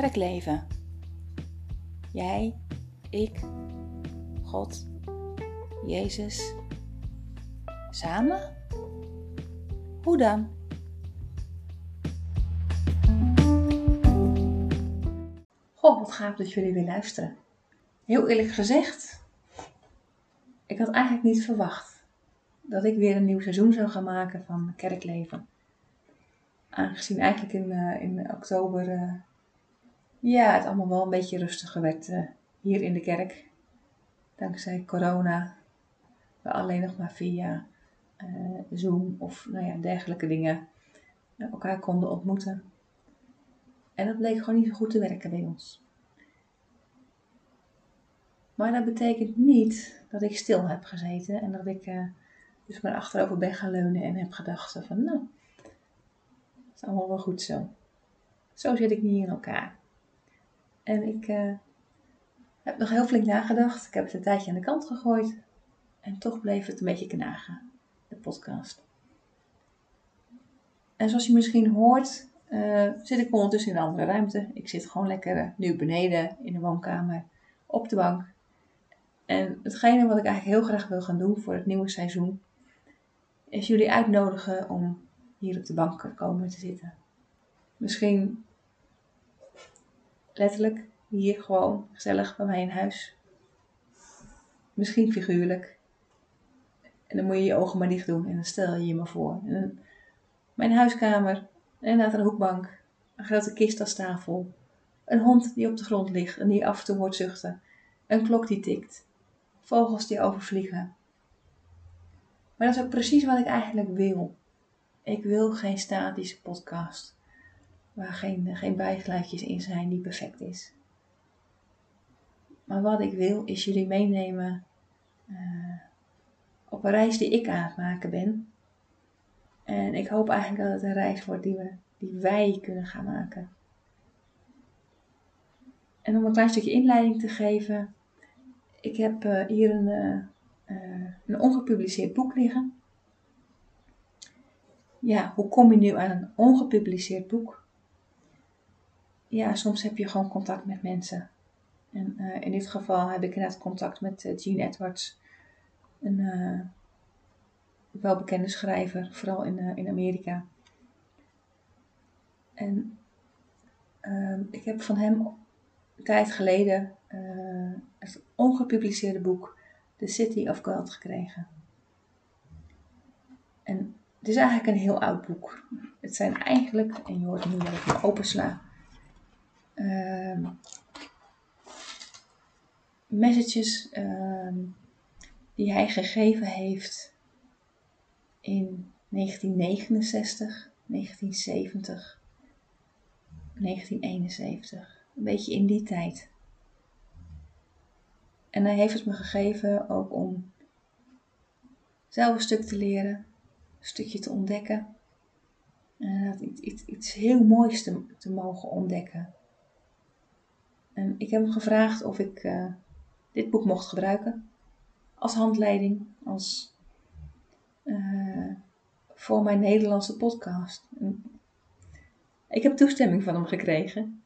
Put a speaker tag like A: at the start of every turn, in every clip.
A: Kerkleven. Jij, ik, God, Jezus. Samen? Hoe dan? Goh, wat gaaf dat jullie weer luisteren. Heel eerlijk gezegd, ik had eigenlijk niet verwacht dat ik weer een nieuw seizoen zou gaan maken van Kerkleven. Aangezien eigenlijk in, uh, in oktober uh, ja, het allemaal wel een beetje rustiger werd uh, hier in de kerk. Dankzij corona. We alleen nog maar via Zoom of nou ja, dergelijke dingen elkaar konden ontmoeten. En dat bleek gewoon niet zo goed te werken bij ons. Maar dat betekent niet dat ik stil heb gezeten en dat ik dus maar achterover ben gaan leunen en heb gedacht van nou, het is allemaal wel goed zo. Zo zit ik niet in elkaar. En ik uh, heb nog heel flink nagedacht. Ik heb het een tijdje aan de kant gegooid. En toch bleef het een beetje knagen, de podcast. En zoals je misschien hoort, uh, zit ik ondertussen in een andere ruimte. Ik zit gewoon lekker nu beneden in de woonkamer op de bank en hetgene wat ik eigenlijk heel graag wil gaan doen voor het nieuwe seizoen, is jullie uitnodigen om hier op de bank te komen te zitten. Misschien letterlijk hier gewoon gezellig bij mij in huis. Misschien figuurlijk. En dan moet je je ogen maar dicht doen en dan stel je je me voor. Mijn huiskamer, inderdaad een hoekbank, een grote kist als tafel, een hond die op de grond ligt en die af en toe hoort zuchten, een klok die tikt, vogels die overvliegen. Maar dat is ook precies wat ik eigenlijk wil. Ik wil geen statische podcast waar geen, geen bijgeluidjes in zijn die perfect is. Maar wat ik wil is jullie meenemen uh, op een reis die ik aan het maken ben. En ik hoop eigenlijk dat het een reis wordt die, we, die wij kunnen gaan maken. En om een klein stukje inleiding te geven, ik heb uh, hier een, uh, een ongepubliceerd boek liggen. Ja, hoe kom je nu aan een ongepubliceerd boek? Ja, soms heb je gewoon contact met mensen. En in dit geval heb ik inderdaad contact met Jean Edwards, een welbekende schrijver, vooral in, in Amerika. En ehm, ik heb van hem een tijd geleden het ongepubliceerde boek The City of God gekregen. En het is eigenlijk een heel oud boek. Het zijn eigenlijk, en je hoort nu dat ik hem opensla, uh, messages uh, die hij gegeven heeft in 1969, 1970, 1971. Een beetje in die tijd. En hij heeft het me gegeven ook om zelf een stuk te leren, een stukje te ontdekken. En iets, iets, heel moois te, mogen ontdekken. En ik heb hem gevraagd of ik uh, dit boek mocht gebruiken als handleiding, als uh, voor mijn Nederlandse podcast. Ik heb toestemming van hem gekregen.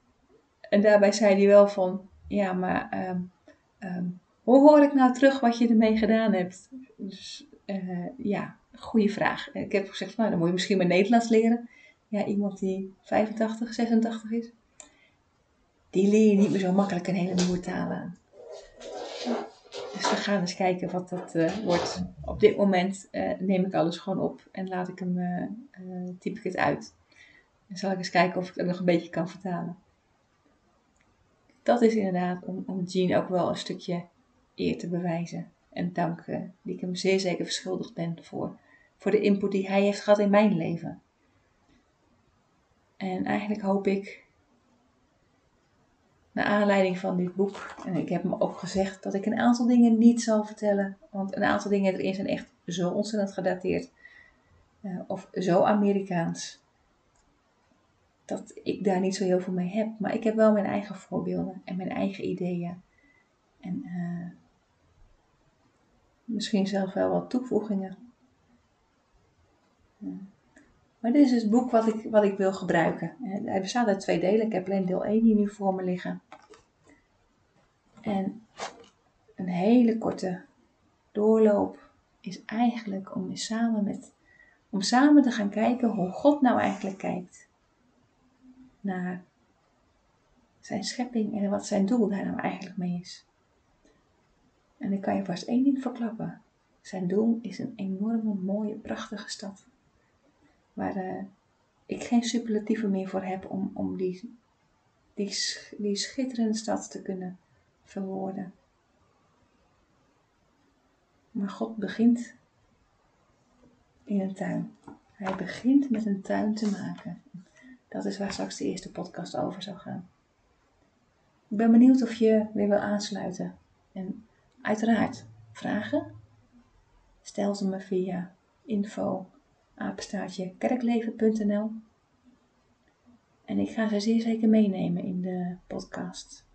A: En daarbij zei hij wel van, ja, maar um, um, hoe hoor ik nou terug wat je ermee gedaan hebt? Dus uh, ja, goede vraag. Ik heb gezegd, nou, dan moet je misschien maar Nederlands leren. Ja, iemand die 85, 86 is, die leer je niet meer zo makkelijk een hele nieuwe taal aan. Dus we gaan eens kijken wat dat uh, wordt. Op dit moment uh, neem ik alles gewoon op en laat ik hem, typ ik het uit. En zal ik eens kijken of ik het nog een beetje kan vertalen dat is inderdaad om, om Jean ook wel een stukje eer te bewijzen. En dank die ik hem zeer zeker verschuldigd ben voor, voor de input die hij heeft gehad in mijn leven. En eigenlijk hoop ik, aanleiding van dit boek, en ik heb hem ook gezegd dat ik een aantal dingen niet zal vertellen, want een aantal dingen erin zijn echt zo ontzettend gedateerd. Uh, of zo Amerikaans dat ik daar niet zo heel veel mee heb. Maar ik heb wel mijn eigen voorbeelden en mijn eigen ideeën. En uh, misschien zelf wel wat toevoegingen. Maar dit is het boek wat ik, wat ik wil gebruiken. Hij bestaat uit twee delen. Ik heb alleen deel 1 hier nu voor me liggen. En een hele korte doorloop is eigenlijk om samen, met, om samen te gaan kijken hoe God nou eigenlijk kijkt naar zijn schepping en wat zijn doel daar nou eigenlijk mee is. En ik kan je vast één ding verklappen. Zijn doel is een enorme, mooie, prachtige stad. Waar uh, ik geen superlatieven meer voor heb om, om die, die, die schitterende stad te kunnen verwoorden. Maar God begint in een tuin. Hij begint met een tuin te maken. Dat is waar straks de eerste podcast over zou gaan. Ik ben benieuwd of je weer wil aansluiten. En uiteraard, vragen? Stel ze me via info apenstaartje kerkleven.nl en ik ga ze zeer zeker meenemen in de podcast.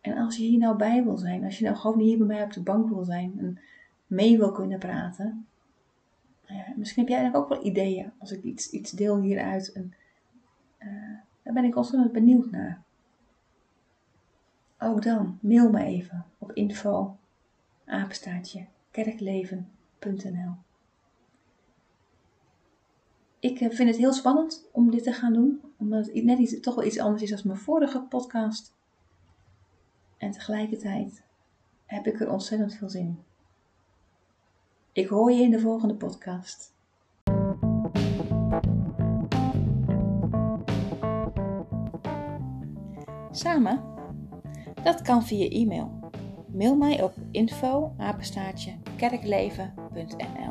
A: En als je hier nou bij wil zijn, als je nou gewoon hier bij mij op de bank wil zijn en mee wil kunnen praten, nou ja, misschien heb jij ook wel ideeën als ik iets, iets deel hieruit. En, uh, daar ben ik ontzettend benieuwd naar. Ook dan, mail me even op info kerkleven.nl Ik eh, vind het heel spannend om dit te gaan doen, omdat het net iets, toch wel iets anders is dan mijn vorige podcast. En tegelijkertijd heb ik er ontzettend veel zin in. Ik hoor je in de volgende podcast. Samen? Dat kan via e-mail. Mail mij op info kerkleven.nl